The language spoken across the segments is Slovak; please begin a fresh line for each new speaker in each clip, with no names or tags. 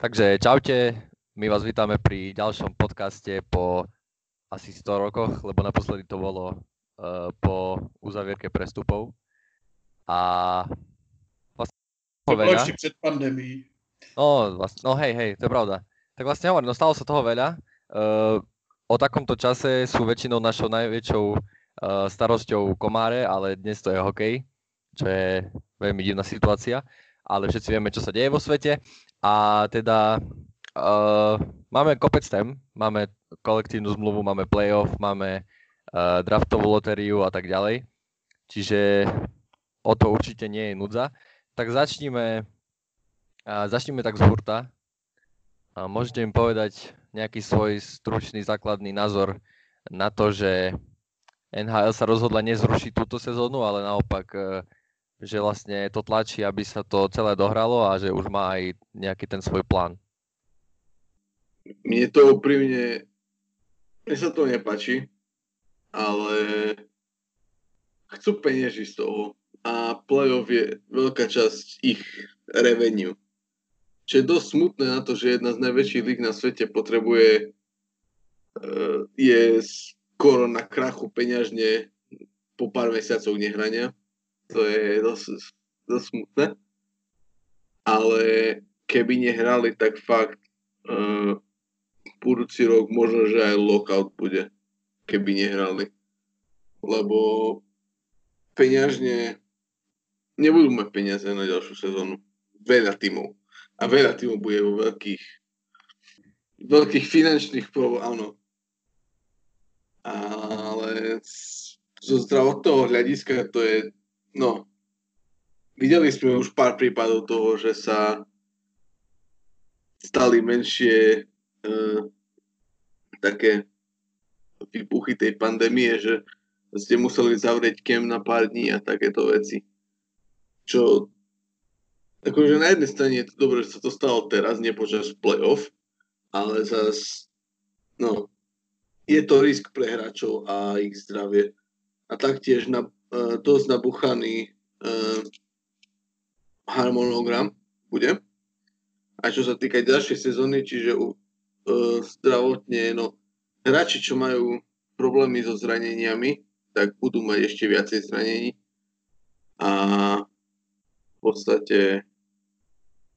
Takže čaute, my vás vítame pri ďalšom podcaste po asi 100 rokoch, lebo naposledy to bolo uh, po uzavierke prestupov. A
vlastne to bolo ešte pred pandémií.
No, vlastne, no hej, hej, to je pravda. Tak vlastne hovorím, no stalo sa toho veľa. Uh, o takomto čase sú väčšinou našou najväčšou uh, starosťou komáre, ale dnes to je hokej, čo je veľmi divná situácia. Ale všetci vieme, čo sa deje vo svete. A teda uh, máme kopec tém, máme kolektívnu zmluvu, máme playoff, máme uh, draftovú lotériu a tak ďalej. Čiže o to určite nie je nudza. Tak začníme, uh, začníme tak z hurta. Uh, môžete mi povedať nejaký svoj stručný základný názor na to, že NHL sa rozhodla nezrušiť túto sezónu, ale naopak, že vlastne to tlačí, aby sa to celé dohralo a že už má aj nejaký ten svoj plán.
Mne to úprimne, mne sa to nepačí, ale chcú penieži z toho a playoff je veľká časť ich revenue. Čo je dosť smutné na to, že jedna z najväčších líg na svete potrebuje uh, je skoro na krachu peňažne po pár mesiacoch nehrania. To je dosť, dosť smutné. Ale keby nehrali, tak fakt uh, budúci rok možno, že aj lockout bude, keby nehrali. Lebo peňažne nebudú mať peniaze na ďalšiu sezónu. Veľa tímov. A veľa tímov bude vo veľkých veľkých finančných problémov, áno. Ale zo zdravotného hľadiska to je, no, videli sme už pár prípadov toho, že sa stali menšie uh, také vypuchy tej pandémie, že ste museli zavrieť kem na pár dní a takéto veci. Čo akože na jednej strane je to dobré, že sa to stalo teraz, nie počas playoff, ale zas no, je to risk pre hráčov a ich zdravie. A taktiež na, dosť nabuchaný uh, harmonogram bude. A čo sa týka ďalšej sezóny, čiže u, uh, zdravotne, no hráči, čo majú problémy so zraneniami, tak budú mať ešte viacej zranení. A v podstate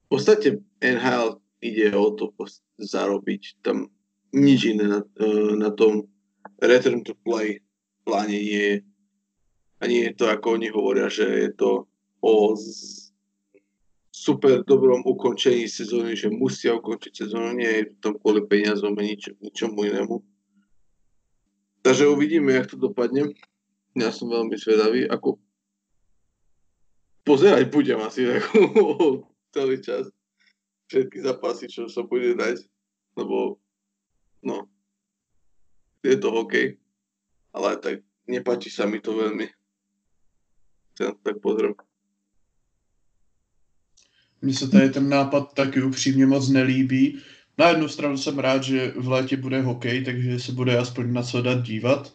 v podstate NHL ide o to zarobiť. Tam nič iné na, na tom return to play pláne nie je. A nie je to, ako oni hovoria, že je to o super dobrom ukončení sezóny, že musia ukončiť sezónu, nie je tam kvôli peniazom a nič, ničomu inému. Takže uvidíme, jak to dopadne. Ja som veľmi zvedavý, ako pozerať budem asi celý čas všetky zápasy, čo sa bude dať, lebo no, je to OK, ale tak nepáči sa mi to veľmi. Chcem tak pozrieť.
Mně se tady ten nápad taky upřímně moc nelíbí. Na jednu stranu jsem rád, že v létě bude hokej, takže se bude aspoň na co dát dívat,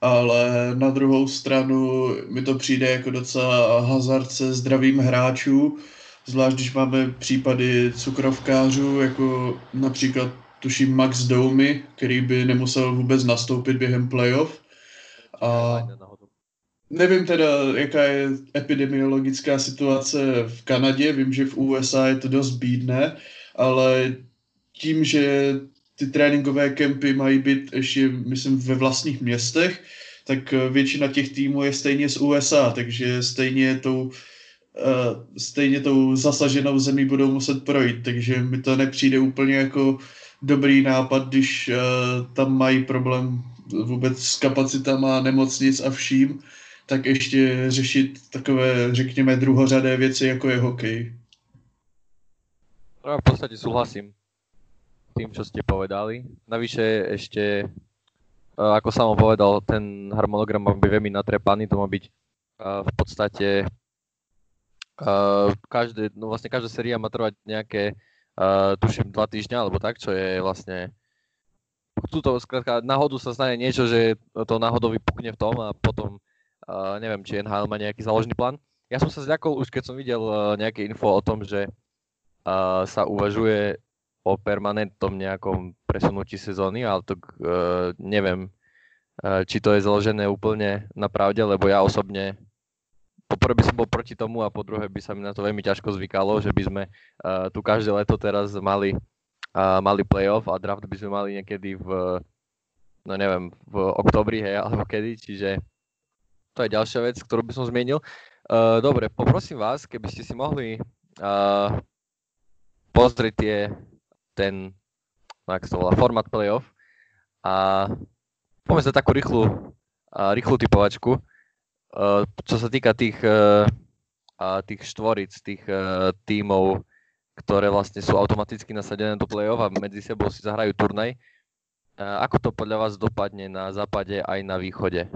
ale na druhou stranu mi to přijde jako docela hazard se zdravým hráčů, zvlášť když máme případy cukrovkářů, jako například tuším Max Domy, který by nemusel vůbec nastoupit během playoff. A Nevím teda, jaká je epidemiologická situace v Kanadě, vím, že v USA je to dost bídné, ale tím, že ty tréninkové kempy mají být ještě, myslím, ve vlastních městech, tak většina těch týmů je stejně z USA, takže stejně tou, uh, stejně tou zasaženou zemí budou muset projít, takže mi to nepřijde úplně jako dobrý nápad, když uh, tam mají problém vůbec s kapacitama nemocnic a vším, tak ještě řešit takové, řekněme, druhořadé věci, jako je hokej.
No, v podstate súhlasím tým, čo ste povedali. Navyše ešte, e, ako som povedal, ten harmonogram má byť veľmi natrepaný, to má byť e, v podstate e, každé, no vlastne každá séria má trvať nejaké, tuším, dva týždňa, alebo tak, čo je vlastne chcú to, skrátka, náhodu sa stane niečo, že to náhodou vypukne v tom a potom Neviem, či NHL má nejaký záložný plán. Ja som sa zľakol už, keď som videl uh, nejaké info o tom, že uh, sa uvažuje o permanentnom nejakom presunutí sezóny, ale to uh, neviem, či to je založené úplne na pravde, lebo ja osobne poprvé by som bol proti tomu a po druhé by sa mi na to veľmi ťažko zvykalo, že by sme tu každé leto teraz mali, mali playoff a draft by sme mali niekedy v, no neviem, v oktobri, hej, alebo kedy, čiže to je ďalšia vec, ktorú by som zmienil. Uh, dobre, poprosím vás, keby ste si mohli uh, pozrieť tie ten, no ako to volá, format playoff a poďme sa takú rýchlu, uh, rýchlu typovačku, uh, čo sa týka tých, uh, uh, tých štvoric, tých uh, tímov, ktoré vlastne sú automaticky nasadené do play-off a medzi sebou si zahrajú turnaj. Ako to podľa vás dopadne na západe aj na východe?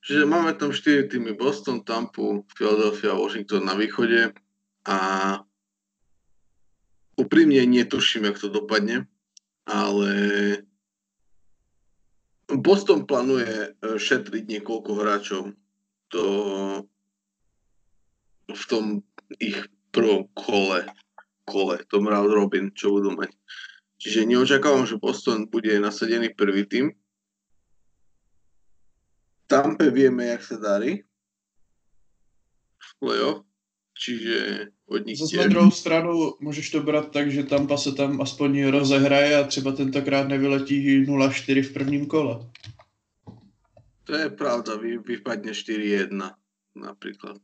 Čiže máme tam 4 týmy Boston, Tampa, Philadelphia, Washington na východe a úprimne netuším, jak to dopadne, ale Boston plánuje e, šetriť niekoľko hráčov to v tom ich prvom kole, kole, tom round robin, čo budú mať. Čiže neočakávam, že Boston bude nasadený prvý tým. Tampe vieme, jak sa darí playoff, čiže od nich
Zase na druhou stranu můžeš to brát tak, že Tampa se tam aspoň rozehraje a třeba tentokrát nevyletí 0-4 v prvním kole.
To je pravda, vy, vypadne 4-1 napríklad.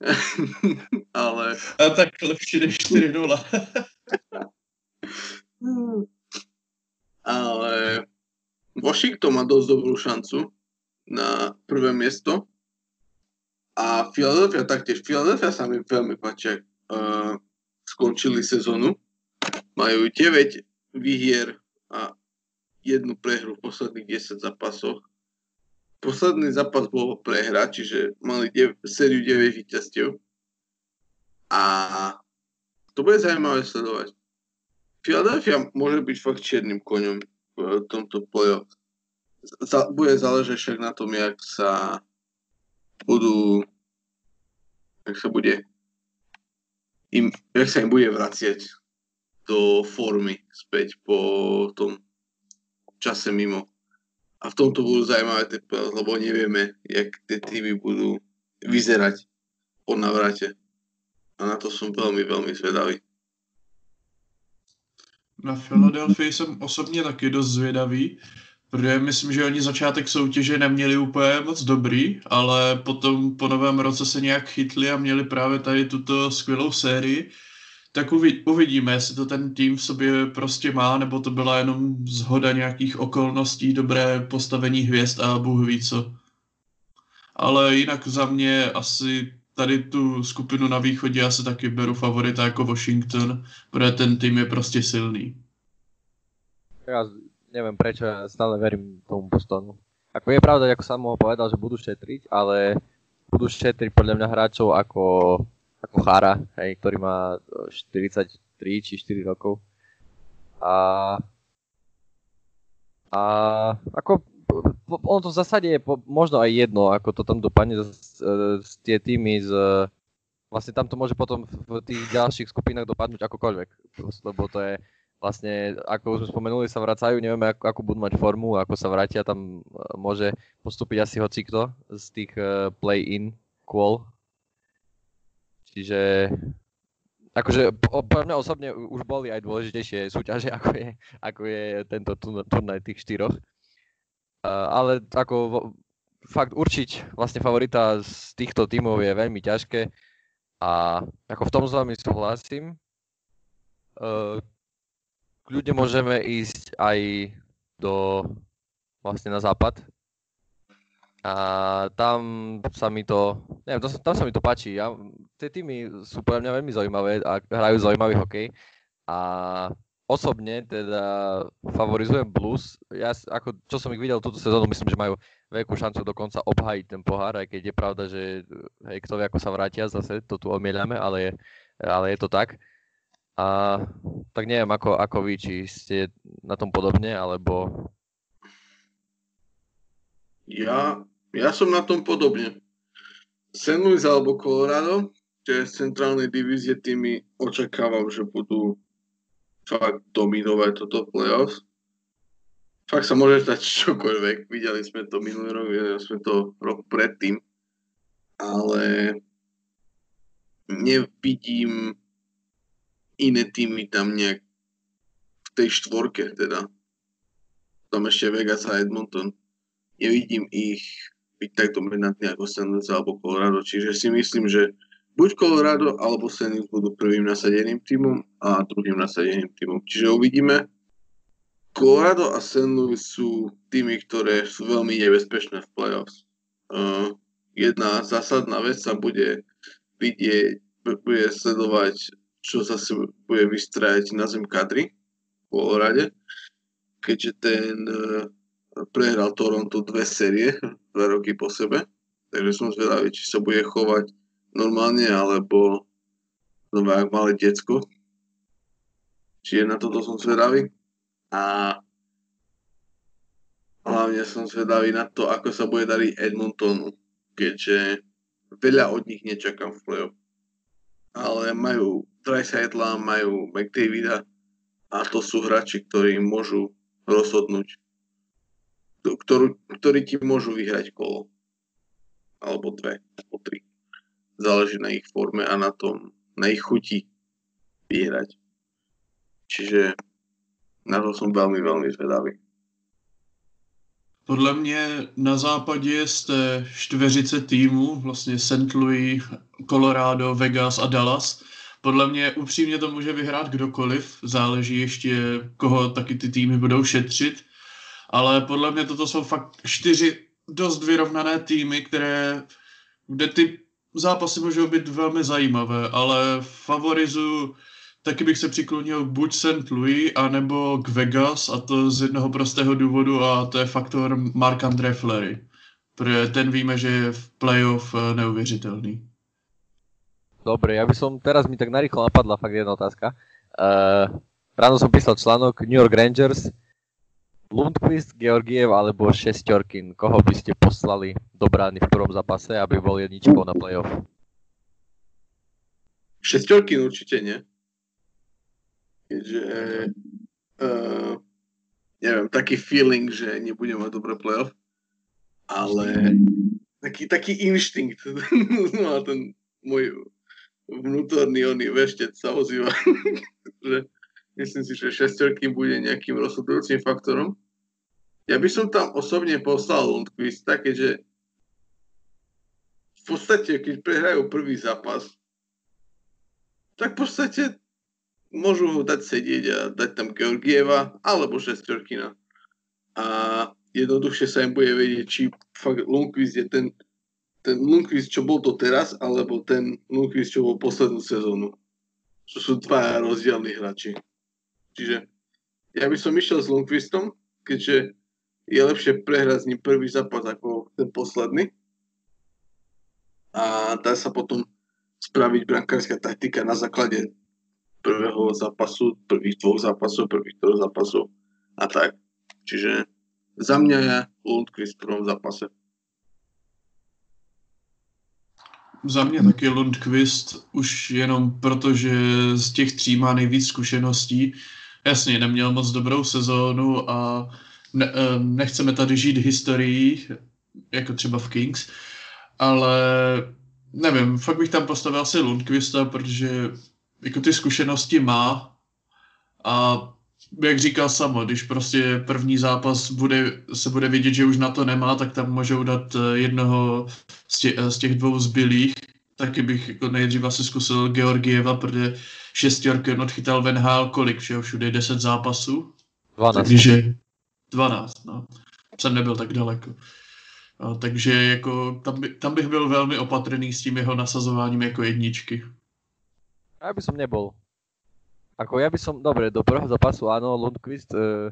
Ale...
A tak lepšie než 4-0.
Ale Washington má dosť dobrú šancu na prvé miesto. A Philadelphia taktiež. Philadelphia sa mi veľmi páči, uh, skončili sezónu. Majú 9 výhier a jednu prehru v posledných 10 zápasoch. Posledný zápas bol prehra, čiže mali dev- sériu 9 víťazstiev. A to bude zaujímavé sledovať. Philadelphia môže byť fakt čiernym koňom v tomto playoff. Za- bude záležať však na tom, jak sa budú jak sa bude im, jak sa im bude vraciať do formy späť po tom čase mimo. A v tomto budú zaujímavé tie lebo nevieme, jak tie týmy budú vyzerať po navrate. A na to som veľmi, veľmi zvedavý.
Na Philadelphia jsem osobně taky dost zvědavý, protože myslím, že oni začátek soutěže neměli úplně moc dobrý, ale potom po novém roce se nějak chytli a měli právě tady tuto skvělou sérii. Tak uvidíme, jestli to ten tým v sobě prostě má, nebo to byla jenom zhoda nějakých okolností, dobré postavení hvězd a Bůh ví co. Ale jinak za mě asi tady tu skupinu na východě asi taky beru favorita jako Washington, protože ten tým je prostě silný.
Ja neviem prečo, ja stále verím tomu Bostonu. Ako je pravda, ako som povedal, že budú šetriť, ale budú šetriť podľa mňa hráčov ako, ako Chara, hej, ktorý má 43 či 4 rokov. A, a ako ono to v zásade je možno aj jedno, ako to tam dopadne z, z, z tie týmy z vlastne tam to môže potom v tých ďalších skupinách dopadnúť akokoľvek, lebo to je vlastne, ako už sme spomenuli, sa vracajú, nevieme, ako, ako budú mať formu, ako sa vrátia, tam e, môže postúpiť asi hocikto z tých uh, play-in kôl. Čiže akože pre mňa osobne už boli aj dôležitejšie súťaže, ako je, ako je tento turnaj tých štyroch. Uh, ale ako fakt určiť vlastne favorita z týchto tímov je veľmi ťažké a ako v tom s vami súhlasím. Kľudne môžeme ísť aj do vlastne na západ. A tam sa mi to, neviem, to, tam sa mi to páči. Ja, tie týmy sú pre mňa veľmi zaujímavé a hrajú zaujímavý hokej. A osobne teda favorizujem Blues. Ja, ako, čo som ich videl túto sezónu, myslím, že majú veľkú šancu dokonca obhajiť ten pohár, aj keď je pravda, že hej, kto vie, ako sa vrátia, zase to tu omieľame, ale ale je to tak. A tak neviem, ako, ako vy, či ste na tom podobne, alebo...
Ja, ja som na tom podobne. St. Louis alebo Colorado, čo je z centrálnej divízie týmy, očakávam, že budú fakt dominovať toto playoffs. Fakt sa môže stať čokoľvek. Videli sme to minulý rok, videli sme to rok predtým. Ale nevidím iné týmy tam nejak v tej štvorke teda. Tam ešte Vegas a Edmonton. Nevidím ich byť tak dominantný ako. Louis alebo Colorado. Čiže si myslím, že buď Colorado alebo. Louis budú prvým nasadeným týmom a druhým nasadeným týmom. Čiže uvidíme. Colorado a St. Louis sú týmy, ktoré sú veľmi nebezpečné v playoffs. Uh, jedna zásadná vec sa bude vidieť, bude sledovať, čo zase bude vystrajať na zem kadry v Colorade, keďže ten uh, prehral Toronto dve série, dva roky po sebe, takže som zvedavý, či sa bude chovať normálne, alebo znova jak malé decko. Čiže na toto som zvedavý. A hlavne som zvedavý na to, ako sa bude dariť Edmontonu, keďže veľa od nich nečakám v play Ale majú Dreisaitla, majú McDavida a to sú hráči, ktorí môžu rozhodnúť, ktorú, ktorí ti môžu vyhrať kolo. Alebo dve, alebo tri záleží na ich forme a na tom, na ich chuti vyhrať. Čiže na to som veľmi, veľmi zvedavý.
Podle mě na západě z té čtveřice týmu, vlastně St. Louis, Colorado, Vegas a Dallas, podle mě upřímně to může vyhrát kdokoliv, záleží ještě, koho taky ty týmy budou šetřit, ale podle mě toto jsou fakt čtyři dost vyrovnané týmy, které, kde ty zápasy můžou být velmi zajímavé, ale favorizuju, taky bych se přiklonil buď St. Louis, anebo k Vegas, a to z jednoho prostého důvodu, a to je faktor Mark André Fleury. Protože ten víme, že je v playoff eh, neuvěřitelný.
Dobre, ja by som, teraz mi tak narýchlo napadla fakt jedna otázka. Uh, ráno som písal článok New York Rangers, Lundqvist, Georgiev alebo Šestorkin, koho by ste poslali do brány v prvom zápase, aby bol jedničkou na playoff?
Šestorkin určite nie. Keďže uh, neviem, taký feeling, že nebude mať dobré playoff, ale taký, taký inštinkt, a ten môj vnútorný oný veštec sa ozýva, že Myslím si, že šestorky bude nejakým rozhodujúcim faktorom. Ja by som tam osobne poslal Lundqvista, keďže v podstate, keď prehrajú prvý zápas, tak v podstate môžu ho dať sedieť a dať tam Georgieva alebo šestorkina. A jednoduchšie sa im bude vedieť, či fakt Lundqvist je ten, ten Lundqvist, čo bol to teraz, alebo ten Lundqvist, čo bol poslednú sezónu. To sú dva rozdielní hráči. Čiže ja by som išiel s Lundqvistom, keďže je lepšie prehrať s ním prvý zápas ako ten posledný. A dá sa potom spraviť brankárska taktika na základe prvého zápasu, prvých dvoch zápasov, prvých troch zápasov a tak. Čiže za mňa je Lundqvist v prvom zápase.
Za mě taky Lundqvist, už jenom protože z těch tří má nejvíc zkušeností. Jasně, neměl moc dobrou sezónu a ne, eh, nechceme tady žít historií, jako třeba v Kings, ale nevím, fakt bych tam postavil asi Lundqvista, protože jako ty zkušenosti má a jak říkal samo, když prostě první zápas bude, se bude vidět, že už na to nemá, tak tam můžou dát eh, jednoho z těch, z těch dvou zbylých. Taky bych jako nejdřív asi zkusil Georgieva, protože šestěrky odchytal Van Hal kolik, všeho všude 10 zápasů.
12.
Takže 12, no. Jsem nebyl tak daleko. No, takže jako tam, by, tam bych byl velmi opatrný s tím jeho nasazováním jako jedničky.
Ja by som nebol. Ako ja by som, dobre, do prvého zápasu áno, Lundqvist, uh,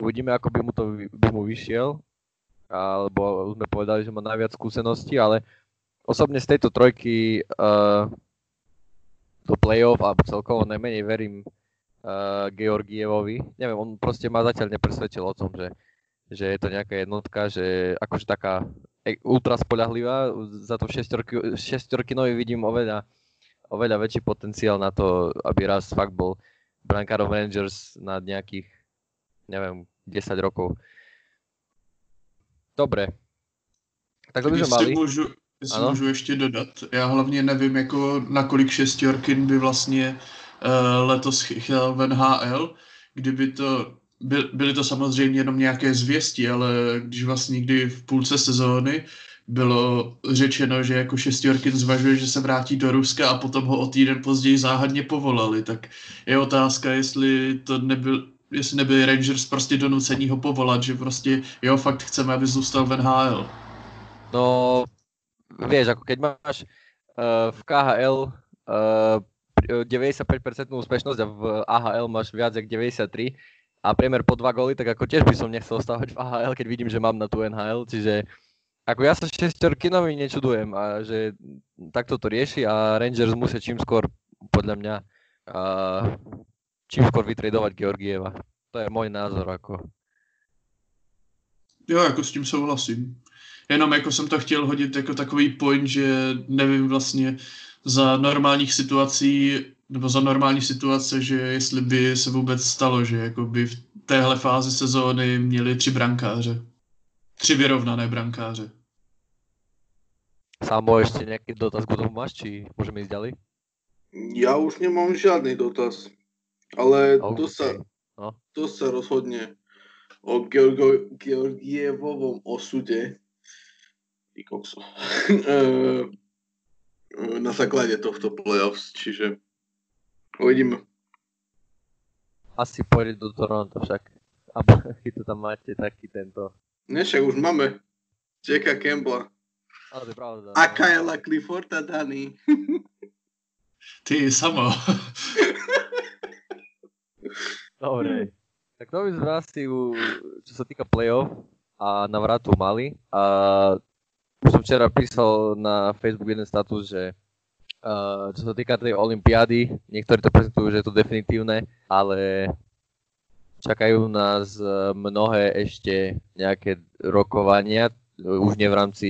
uvidíme, ako by mu to by mu vyšiel, alebo sme povedali, že má najviac skúseností, ale osobne z tejto trojky uh, do play-off alebo celkovo najmenej verím uh, Georgievovi. Neviem, on proste ma zatiaľ nepresvedčil o tom, že, že je to nejaká jednotka, že akože taká e, ultra spolahlivá. Za to šestorky novi vidím oveľa, oveľa väčší potenciál na to, aby raz fakt bol, brankárom Rangers na nejakých, neviem, 10 rokov. Dobre. Tak to by sme mali.
Můžu, jestli můžu ještě dodat. Já hlavně nevím, jako nakolik šestěrkin by vlastně uh, letos chytal v NHL, kdyby to by, byly to samozřejmě jenom nějaké zvěsti, ale když vlastně někdy v půlce sezóny bylo řečeno, že jako šestěrkin zvažuje, že se vrátí do Ruska a potom ho o týden později záhadně povolali, tak je otázka, jestli to nebyl, jestli nebyli Rangers prostě donucení ho povolat, že prostě jo, fakt chceme, aby zůstal v NHL.
No, vieš, ako keď máš uh, v KHL uh, 95% úspešnosť a v AHL máš viac jak 93 a priemer po dva góly, tak ako tiež by som nechcel stávať v AHL, keď vidím, že mám na tú NHL, čiže ako ja sa šestorkinovi nečudujem a že takto to rieši a Rangers musia čím skôr, podľa mňa, uh, čím skôr vytredovať Georgieva. To je môj názor. Ako.
Jo, jako s tím souhlasím. Jenom jako jsem to chtěl hodit jako takový point, že nevím vlastně za normálních situací, nebo za normální situace, že jestli by se vůbec stalo, že jako by v téhle fázi sezóny měli tři brankáře. Tři vyrovnané brankáře.
Samo ešte nejaký dotaz k tomu máš, či môžeme ísť ďalej?
Ja už nemám žiadny dotaz, ale
Okay.
to, sa,
No.
to sa rozhodne o Georgo, Georgievovom osude. Eh, na základe tohto playoffs, čiže uvidíme.
Asi pôjde do Toronto však. Keď to tam máte taký tento...
Ne, však už máme Jacka Campbella
Je pravda.
a Kyla Clifforda daný.
Ty samo.
Dobre. Tak to by sme asi, čo sa týka play-off a navratu mali. A už som včera písal na Facebook jeden status, že uh, čo sa týka tej olympiády, niektorí to prezentujú, že je to definitívne, ale čakajú nás mnohé ešte nejaké rokovania, už nie v rámci,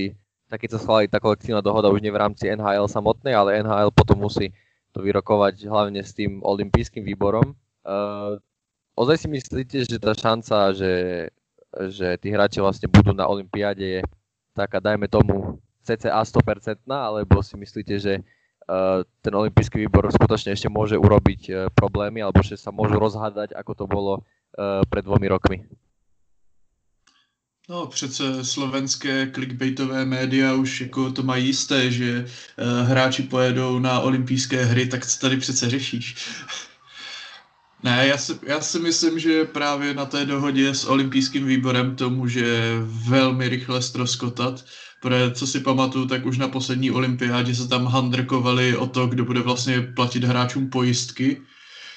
tak keď sa schváli tá kolektívna dohoda, už nie v rámci NHL samotnej, ale NHL potom musí to vyrokovať hlavne s tým olympijským výborom. Uh, ozaj si myslíte, že tá šanca, že, že tí hráči vlastne budú na olympiáde je taká, dajme tomu, cca 100%, alebo si myslíte, že uh, ten olympijský výbor skutočne ešte môže urobiť uh, problémy, alebo že sa môžu rozhádať, ako to bolo pred dvomi rokmi?
No přece slovenské clickbaitové média už jako to mají jisté, že uh, hráči pojedou na olympijské hry, tak co tady přece řešíš? ne, já si, já si myslím, že právě na té dohodě s olympijským výborem to může velmi rychle stroskotat, protože co si pamatuju, tak už na poslední olympiádě se tam handrkovali o to, kdo bude vlastně platit hráčům pojistky,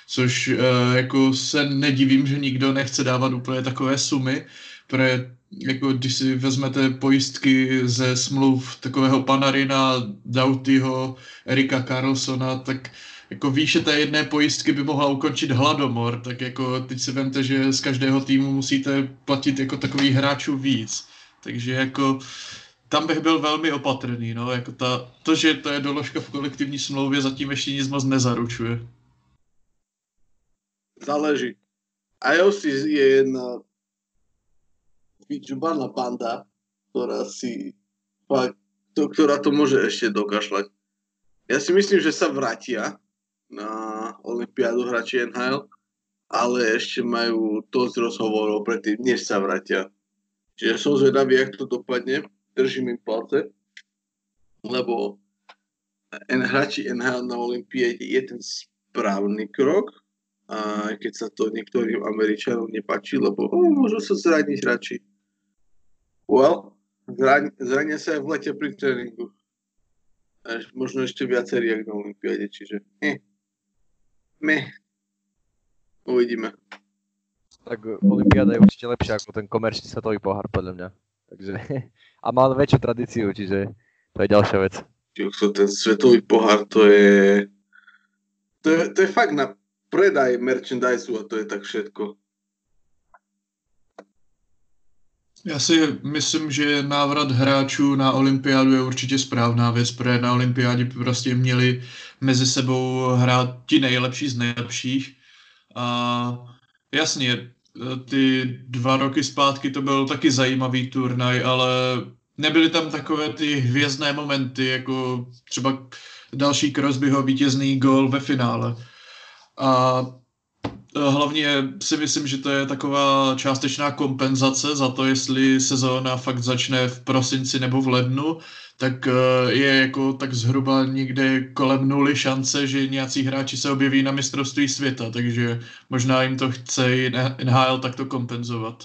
což uh, jako se nedivím, že nikdo nechce dávat úplně takové sumy, protože jako když si vezmete pojistky ze smluv takového Panarina, Dautyho, Erika Carlsona, tak jako výše té jedné pojistky by mohla ukončit hladomor, tak jako teď si vemte, že z každého týmu musíte platit jako takových hráčů víc. Takže jako tam bych byl velmi opatrný, no, jako ta, to, že to je doložka v kolektivní smlouvě, zatím ještě nic moc nezaručuje.
Záleží. IOC je jedna vyčubaná banda, ktorá si fakt, to, ktorá to môže ešte dokašľať. Ja si myslím, že sa vrátia na Olympiádu hráči NHL, ale ešte majú dosť rozhovorov predtým, než sa vrátia. Čiže som zvedavý, jak to dopadne. Držím im palce, lebo hráči NHL na Olympiáde je ten správny krok, a keď sa to niektorým Američanom nepáči, lebo oh, môžu sa zraniť hráči. Well, zran- zrania sa aj v lete pri tréningu. Až možno ešte viacerí, jak na Olympiáde, čiže eh. meh. Uvidíme.
Tak Olympiáda je určite lepšia ako ten komerčný svetový pohár, podľa mňa. Takže, a má väčšiu tradíciu, čiže to je ďalšia vec.
Ten svetový pohár, to je... To je, to je fakt na predaj merchandise a to je tak všetko.
Já si myslím, že návrat hráčů na olympiádu je určitě správná věc, protože na olympiádě prostě měli mezi sebou hrát ti nejlepší z nejlepších A jasně, ty dva roky zpátky to byl taky zajímavý turnaj, ale nebyly tam takové ty hvězdné momenty, jako třeba další Crosbyho vítězný gol ve finále. A hlavně si myslím, že to je taková částečná kompenzace za to, jestli sezóna fakt začne v prosinci nebo v lednu, tak eh, je jako tak zhruba někde kolem nuly šance, že nějací hráči se objeví na mistrovství světa, takže možná jim to chce NHL takto kompenzovat.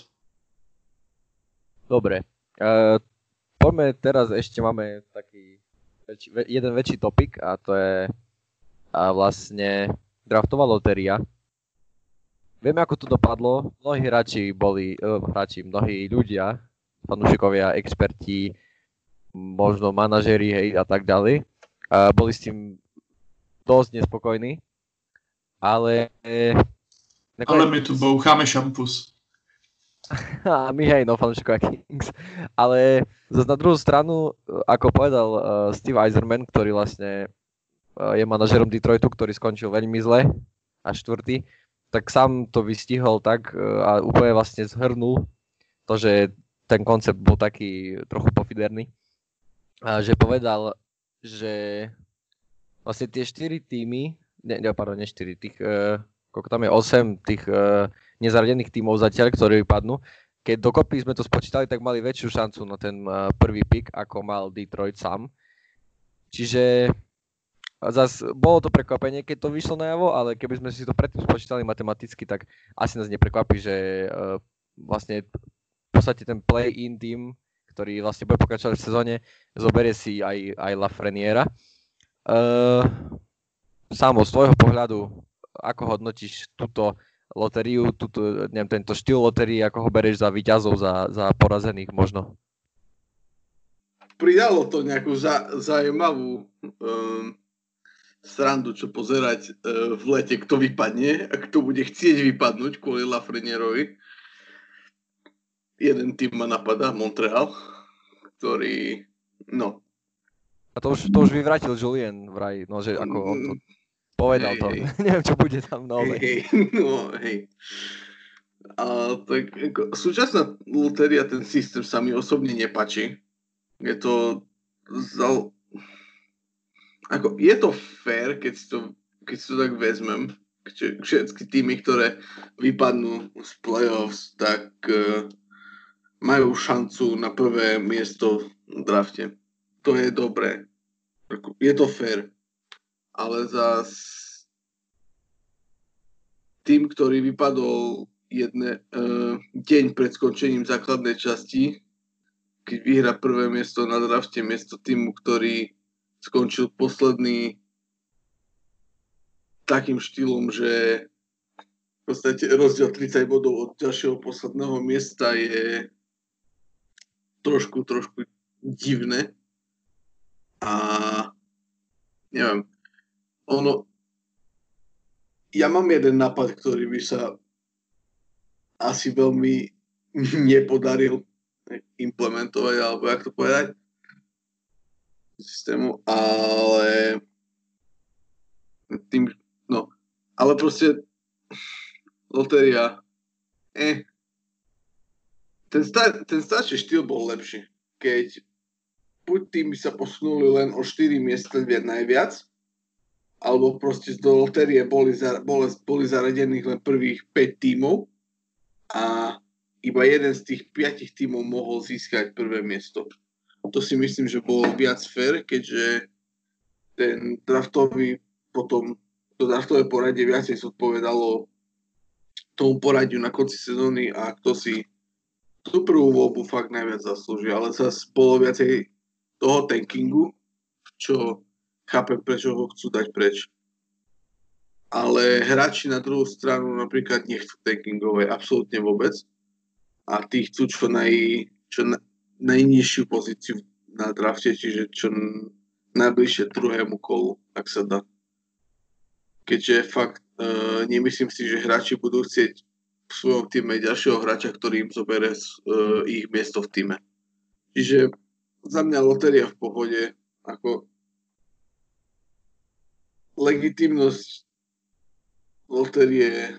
Dobre. Uh, poďme teraz, ešte máme taký väčší, jeden väčší topik a to je a vlastne draftová lotéria. Vieme, ako to dopadlo. Mnohí hráči boli, uh, hráči, mnohí ľudia, fanúšikovia, experti, možno manažeri hej, a tak ďalej. A boli s tým dosť nespokojní, ale...
Nakoniec... Ale my tu boucháme šampus.
a my hej, no fanúšikovia Kings. Ale zase na druhú stranu, ako povedal uh, Steve Eiserman, ktorý vlastne uh, je manažerom Detroitu, ktorý skončil veľmi zle a štvrtý, tak sám to vystihol tak uh, a úplne vlastne zhrnul to, že ten koncept bol taký trochu pofiderný a že povedal, že vlastne tie 4 týmy, ne, ne pardon, nie 4, tých, uh, koľko tam je 8 tých uh, nezaradených tímov zatiaľ, ktorí vypadnú, keď dokopy sme to spočítali, tak mali väčšiu šancu na ten uh, prvý pick, ako mal Detroit sám. Čiže zas bolo to prekvapenie, keď to vyšlo najavo, ale keby sme si to predtým spočítali matematicky, tak asi nás neprekvapí, že uh, vlastne v podstate ten play-in tým ktorý vlastne bude pokračovať v sezóne, zoberie si aj, aj Lafreniera. Uh, samo z tvojho pohľadu, ako hodnotíš túto lotériu, túto, neviem, tento štýl lotérii, ako ho bereš za výťazov, za, za porazených možno?
Pridalo to nejakú za, zaujímavú um, srandu, čo pozerať uh, v lete, kto vypadne a kto bude chcieť vypadnúť kvôli Lafrenierovi jeden tým ma napadá, Montreal, ktorý, no.
A to už, to už vyvratil Julien vraj, no že ako on to povedal hey, to. Hey. Neviem, čo bude tam nové.
Hey, no, hej. A tak ako, súčasná lotéria, ten systém sa mi osobne nepačí. Je to zal... ako, je to fair, keď si to, keď si to tak vezmem. Všetky týmy, ktoré vypadnú z playoffs, tak uh, majú šancu na prvé miesto v drafte. To je dobré. Je to fér. Ale za tým, ktorý vypadol jedne, uh, deň pred skončením základnej časti, keď vyhra prvé miesto na drafte miesto týmu, ktorý skončil posledný takým štýlom, že v podstate rozdiel 30 bodov od ďalšieho posledného miesta je trošku, trošku divné. A neviem, ono, ja mám jeden nápad, ktorý by sa asi veľmi nepodaril implementovať, alebo jak to povedať, systému, ale tým, no, ale proste lotéria, eh, ten, star, ten starší štýl bol lepší. Keď buď tým by sa posunuli len o 4 miesta najviac, alebo proste do lotérie boli, za, boli, boli zaradených len prvých 5 tímov a iba jeden z tých 5 tímov mohol získať prvé miesto. To si myslím, že bolo viac fair, keďže ten draftový potom to draftové poradie viacej zodpovedalo tomu poradiu na konci sezóny a kto si tú prvú voľbu fakt najviac zaslúži, ale zase bolo viacej toho tankingu, čo chápem, prečo ho chcú dať preč. Ale hráči na druhú stranu napríklad nechcú tankingovej absolútne vôbec a tí chcú čo, naj, čo najnižšiu pozíciu na drafte, čiže čo najbližšie druhému kolu, ak sa dá. Keďže fakt uh, nemyslím si, že hráči budú chcieť v svojom týme ďalšieho hráča, ktorý im zoberie uh, ich miesto v týme. Čiže za mňa lotéria v pohode, ako legitimnosť lotérie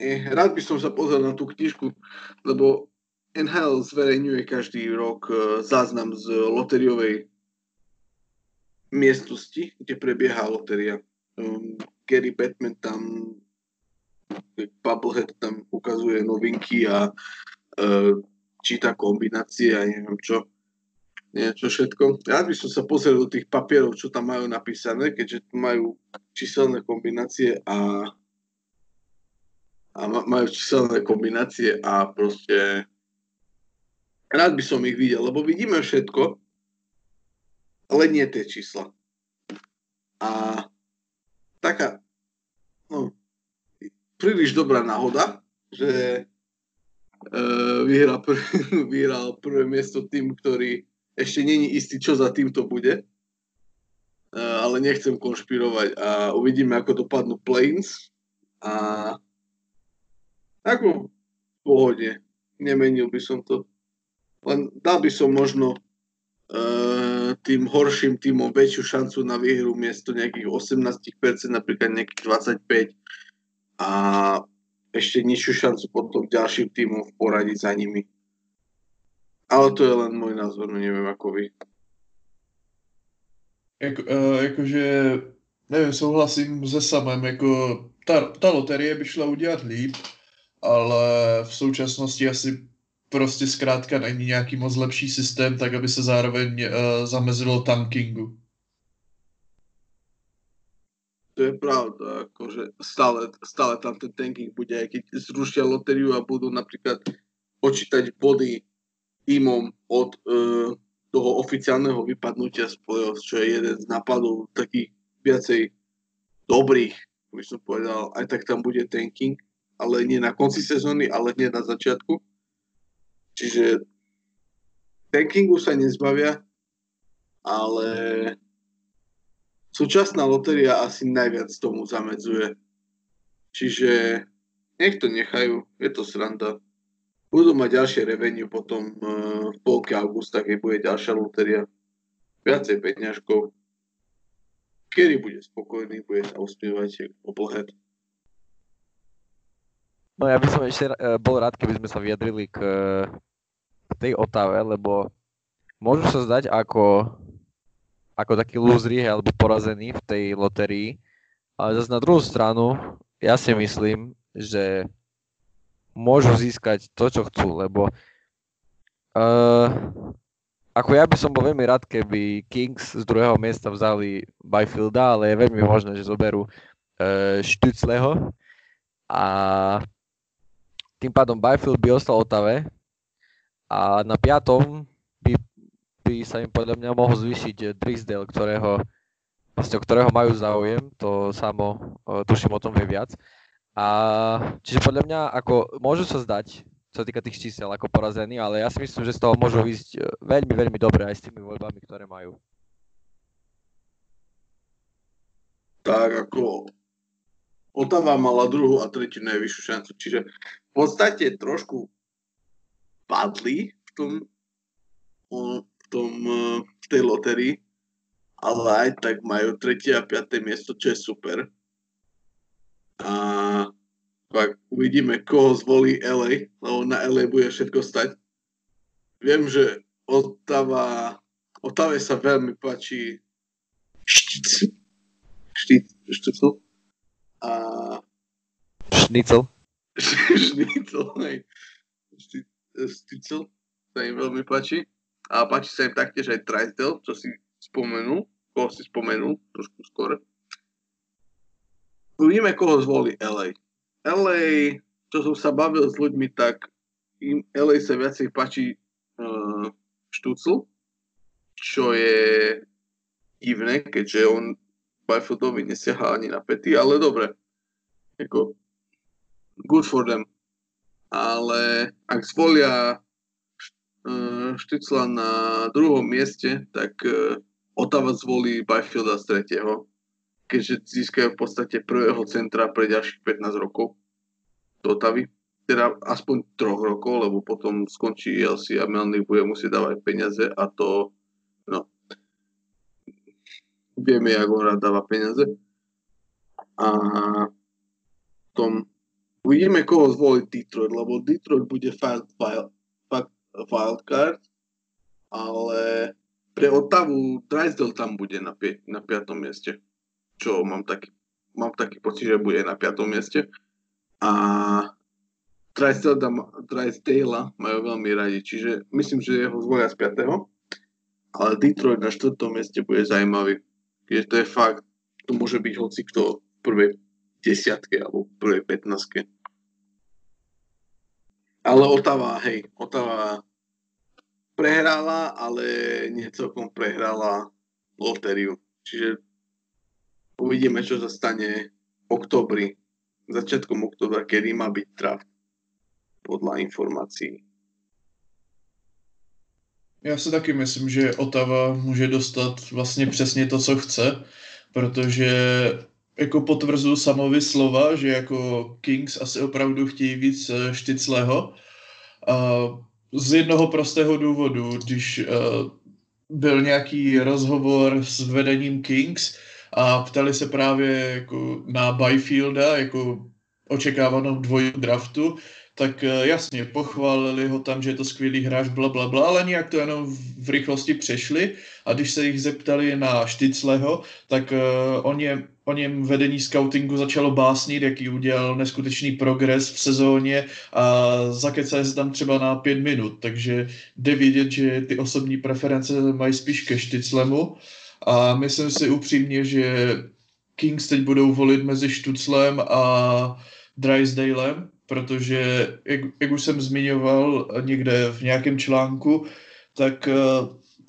eh, rád by som sa pozrel na tú knižku, lebo NHL zverejňuje každý rok eh, záznam z loteriovej miestnosti, kde prebieha loteria. Um, Gary Batman tam Bubblehead tam ukazuje novinky a uh, číta kombinácie a neviem čo. Nie, čo všetko. Rád by som sa pozrel do tých papierov, čo tam majú napísané, keďže tu majú číselné kombinácie a, a majú číselné kombinácie a proste rád by som ich videl, lebo vidíme všetko, ale nie tie čísla. A taká, no, príliš dobrá náhoda, že uh, vyhral, pr- vyhral prvé miesto tým, ktorý ešte není istý, čo za týmto bude. Uh, ale nechcem konšpirovať a uvidíme, ako dopadnú Planes. A ako v pohode. Nemenil by som to. Len dal by som možno uh, tým horším týmom väčšiu šancu na výhru miesto nejakých 18%, napríklad nejakých 25% a ešte nižšiu šancu potom ďalším týmom v poradí za nimi. Ale to je len môj názor, no neviem ako vy.
Jako, uh, jakože, nevím, souhlasím se samem, jako ta, ta loterie by šla udělat líp, ale v současnosti asi prostě zkrátka není nějaký moc lepší systém, tak aby se zároveň uh, zamezilo tankingu.
To je pravda, akože stále, stále tam ten tanking bude, aj keď zrušia lotériu a budú napríklad počítať body týmom od e, toho oficiálneho vypadnutia z čo je jeden z nápadov takých viacej dobrých, by som povedal, aj tak tam bude tanking, ale nie na konci sezóny, ale nie na začiatku. Čiže tankingu sa nezbavia, ale súčasná lotéria asi najviac tomu zamedzuje. Čiže nech to nechajú, je to sranda. Budú mať ďalšie revenue potom uh, v polke augusta, keď bude ďalšia lotéria. Viacej peňažkov. Kedy bude spokojný, bude sa usmievať oblhet.
No ja by som ešte uh, bol rád, keby sme sa vyjadrili k, k tej Otave, lebo môžu sa zdať ako ako taký lúzri alebo porazený v tej loterii. Ale zase na druhú stranu, ja si myslím, že môžu získať to, čo chcú, lebo uh, ako ja by som bol veľmi rád, keby Kings z druhého miesta vzali Byfielda, ale je veľmi možné, že zoberú uh, Štucleho a tým pádom Byfield by ostal Otave a na piatom by sa im podľa mňa mohol zvýšiť Drysdale, ktorého, vlastne, ktorého majú záujem, to samo uh, tuším o tom vie viac. A čiže podľa mňa ako môžu sa zdať, čo sa týka tých čísel, ako porazení, ale ja si myslím, že z toho môžu ísť eh, veľmi, veľmi dobre aj s tými voľbami, ktoré majú.
Tak ako Otava mala druhú a tretiu najvyššiu šancu, čiže v podstate trošku padli v tom tom, eh, v tej loterii, ale aj tak majú tretie a piaté miesto, čo je super. A pak uvidíme, koho zvolí LA, lebo na LA bude všetko stať. Viem, že Otava, Otave sa veľmi páči Štic. Štic. A...
Šnicl.
Šnicl, hej. Šticl sa im veľmi páči. A páči sa im taktiež aj Drysdale, čo si spomenul, koho si spomenul trošku skôr. Uvidíme, koho zvolí LA. LA, čo som sa bavil s ľuďmi, tak im LA sa viacej páči uh, Štucl, čo je divné, keďže on Byfieldovi nesiaha ani na pety, ale dobre. Jako, good for them. Ale ak zvolia Eh, Štycla na druhom mieste, tak eh, Otava zvolí Byfielda z tretieho, keďže získajú v podstate prvého centra pre ďalších 15 rokov do Otavy. Teda aspoň troch rokov, lebo potom skončí ELC a Melnik bude musieť dávať peniaze a to, no, vieme, ako on rád dáva peniaze. A tom Uvidíme, koho zvoliť Detroit, lebo Detroit bude fakt, fakt wildcard, ale pre Otavu Drysdale tam bude na, pie, na piatom mieste, čo mám taký, mám taký pocit, že bude na piatom mieste. A Drysdale majú veľmi radi, čiže myslím, že jeho zvolia z 5. Ale Detroit na 4. mieste bude zaujímavý. Keďže to je fakt, to môže byť hoci kto v prvej desiatke alebo prvej 15. Ale Otava, hej, Otava prehrala, ale nie celkom prehrala lotériu. Čiže uvidíme, čo sa stane v oktobri, začiatkom oktobra, kedy má byť draft podľa informácií.
Já si taky myslím, že Otava může dostat vlastně přesně to, co chce, protože jako potvrzuji samovi slova, že jako Kings asi opravdu chtějí víc eh, Štycleho. A z jednoho prostého důvodu, když uh, byl nějaký rozhovor s vedením Kings a ptali se právě jako na Byfielda, jako očekávanou dvojí draftu, tak uh, jasně, pochválili ho tam, že je to skvělý hráč, bla, bla, bla, ale nějak to jenom v rychlosti přešli. A když se jich zeptali na Štycleho, tak on je o něm vedení scoutingu začalo básnit, jaký udělal neskutečný progres v sezóně a zakecali se tam třeba na pět minut, takže jde vidět, že ty osobní preference mají spíš ke Štyclemu a myslím si upřímně, že Kings teď budou volit mezi Štuclem a Drysdalem, protože, jak, jak už jsem zmiňoval někde v nějakém článku, tak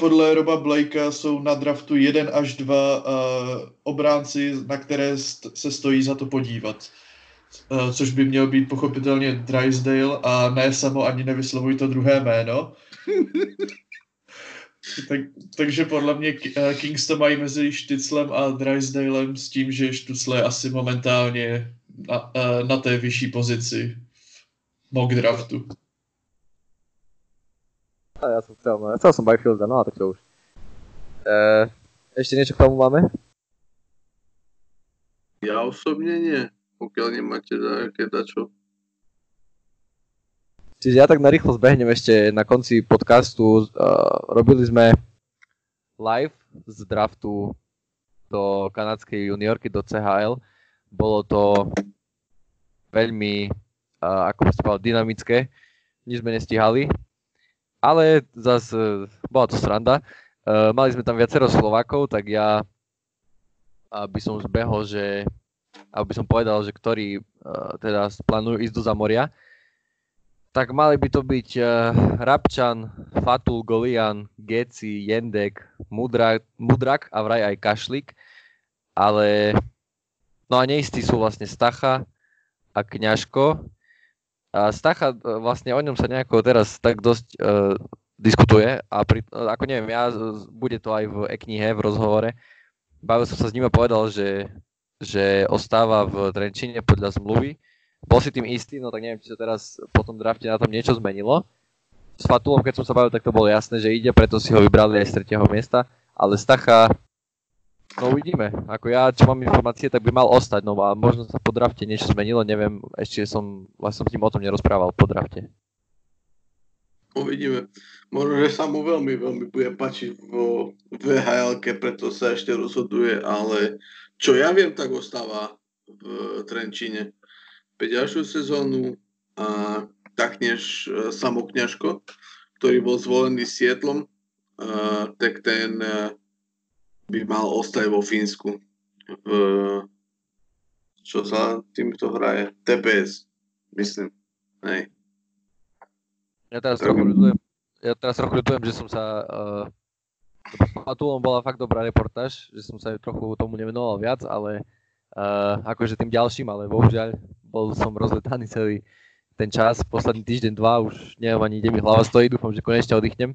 podle Roba Blakea jsou na draftu jeden až dva uh, obránci, na které se stojí za to podívat. Uh, což by měl být pochopitelně Drysdale a ne samo ani nevyslovuj to druhé jméno. tak, takže podle mě Kings to mají mezi Štyclem a Drysdalem s tím, že Štucle je asi momentálně na, uh, na té vyšší pozici mock draftu.
A ja som chcel, no, chcel som Byfielda, no a tak čo už. E, ešte niečo k tomu máme?
Ja osobne nie, pokiaľ nemáte nejaké dačo.
Čiže ja tak narýchlo zbehnem ešte na konci podcastu. Uh, robili sme live z draftu do kanadskej juniorky, do CHL. Bolo to veľmi, uh, ako ste povedal, dynamické. Nič sme nestihali, ale zase bola to sranda. Uh, mali sme tam viacero Slovákov, tak ja by som zbehol, že aby som povedal, že ktorí uh, teda plánujú ísť do zamoria, tak mali by to byť uh, Rabčan, Fatul, Golian, Geci, Jendek, Mudrak, Mudrak a vraj aj Kašlik, ale no a neistí sú vlastne Stacha a Kňažko, a Stacha, e, vlastne o ňom sa nejako teraz tak dosť uh, diskutuje a pri, ako neviem, ja, bude to aj v e-knihe, v rozhovore. Bavil som sa s ním a povedal, že, že ostáva v Trenčine podľa zmluvy. Bol si tým istý, no tak neviem, či sa teraz po tom drafte na tom niečo zmenilo. S Fatulom, keď som sa bavil, tak to bolo jasné, že ide, preto si ho vybrali aj z tretieho miesta. Ale Stacha No uvidíme. Ako ja, čo mám informácie, tak by mal ostať. No a možno sa po drafte niečo zmenilo, neviem. Ešte som, vlastne som s ním o tom nerozprával po drafte.
Uvidíme. Možno, že sa mu veľmi, veľmi bude pačiť vo vhl preto sa ešte rozhoduje, ale čo ja viem, tak ostáva v Trenčíne. Pe ďalšiu sezónu a taktiež e, Samokňažko, ktorý bol zvolený Sietlom, tak ten e, by mal ostať vo Fínsku. V, čo sa týmto hraje? TPS, myslím. Hej.
Ja teraz trochu ľutujem, ja teraz trochu ľutujem, že som sa uh, Atulom bola fakt dobrá reportáž, že som sa trochu tomu nevenoval viac, ale uh, akože tým ďalším, ale bohužiaľ bol som rozletaný celý ten čas, posledný týždeň, dva, už neviem ani, kde mi hlava stojí, dúfam, že konečne oddychnem.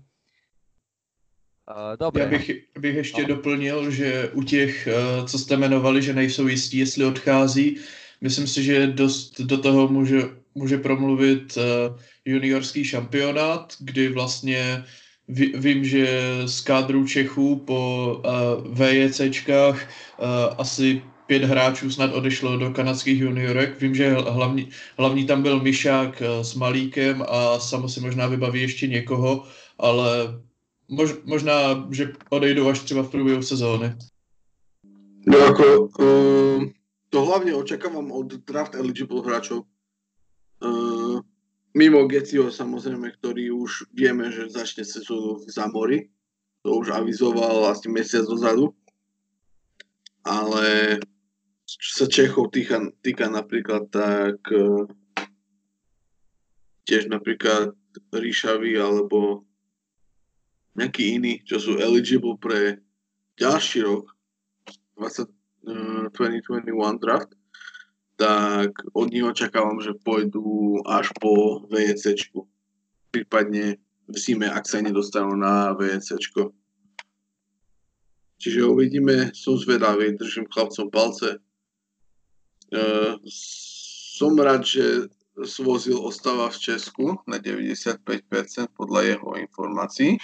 Uh, dobře. Já bych, bych ještě no. doplnil, že u těch, uh, co jste jmenovali, že nejsou jistí, jestli odchází, myslím si, že dost do toho může, může promluvit uh, juniorský šampionát, kdy vlastně ví, vím, že z kádru Čechů po VJCčkách asi pět hráčů snad odešlo do kanadských juniorek. Vím, že hlavní, hlavní tam byl Myšák eh, s Malíkem a samo si možná vybaví ještě někoho, ale mož, možná, že odejdou až třeba v průběhu sezóny.
No ako, uh, to hlavne očakávam od draft eligible hráčov. Uh, mimo Geciho samozrejme, ktorý už vieme, že začne sezónu v Zamori. To už avizoval asi mesiac dozadu. Ale čo sa Čechov týka, týka napríklad, tak uh, tiež napríklad Ríšavy alebo nejaký iný, čo sú eligible pre ďalší rok, 20, uh, 2021 draft, tak od nich očakávam, že pôjdu až po VEC. Prípadne v zime, ak sa nedostanú na VEC. Čiže uvidíme, som zvedavý, držím chlapcom palce. Uh, som rád, že Svozil ostáva v Česku na 95% podľa jeho informácií,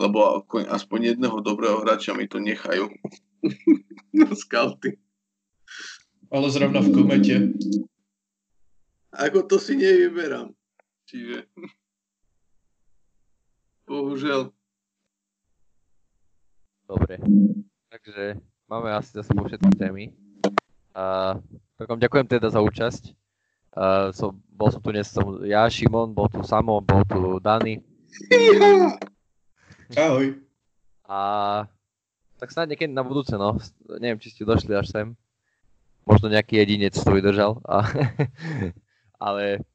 lebo aspoň jedného dobrého hráča mi to nechajú na scouty.
Ale zrovna v komete.
Ako to si nevyberám. Čiže... Bohužel.
Dobre. Takže máme asi zase po všetky témy. A tak vám ďakujem teda za účasť. Uh, som, bol som tu dnes som ja, Šimon, bol tu Samo, bol tu Dani.
Ahoj.
A tak snáď niekedy na budúce, no. Neviem, či ste došli až sem. Možno nejaký jedinec to vydržal. A, ale...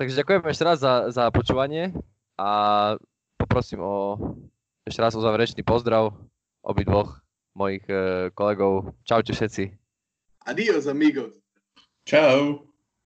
Takže ďakujem ešte raz za, za počúvanie a poprosím o ešte raz o záverečný pozdrav obidvoch mojich e, kolegov. Čaute všetci.
Adios, amigos.
Čau.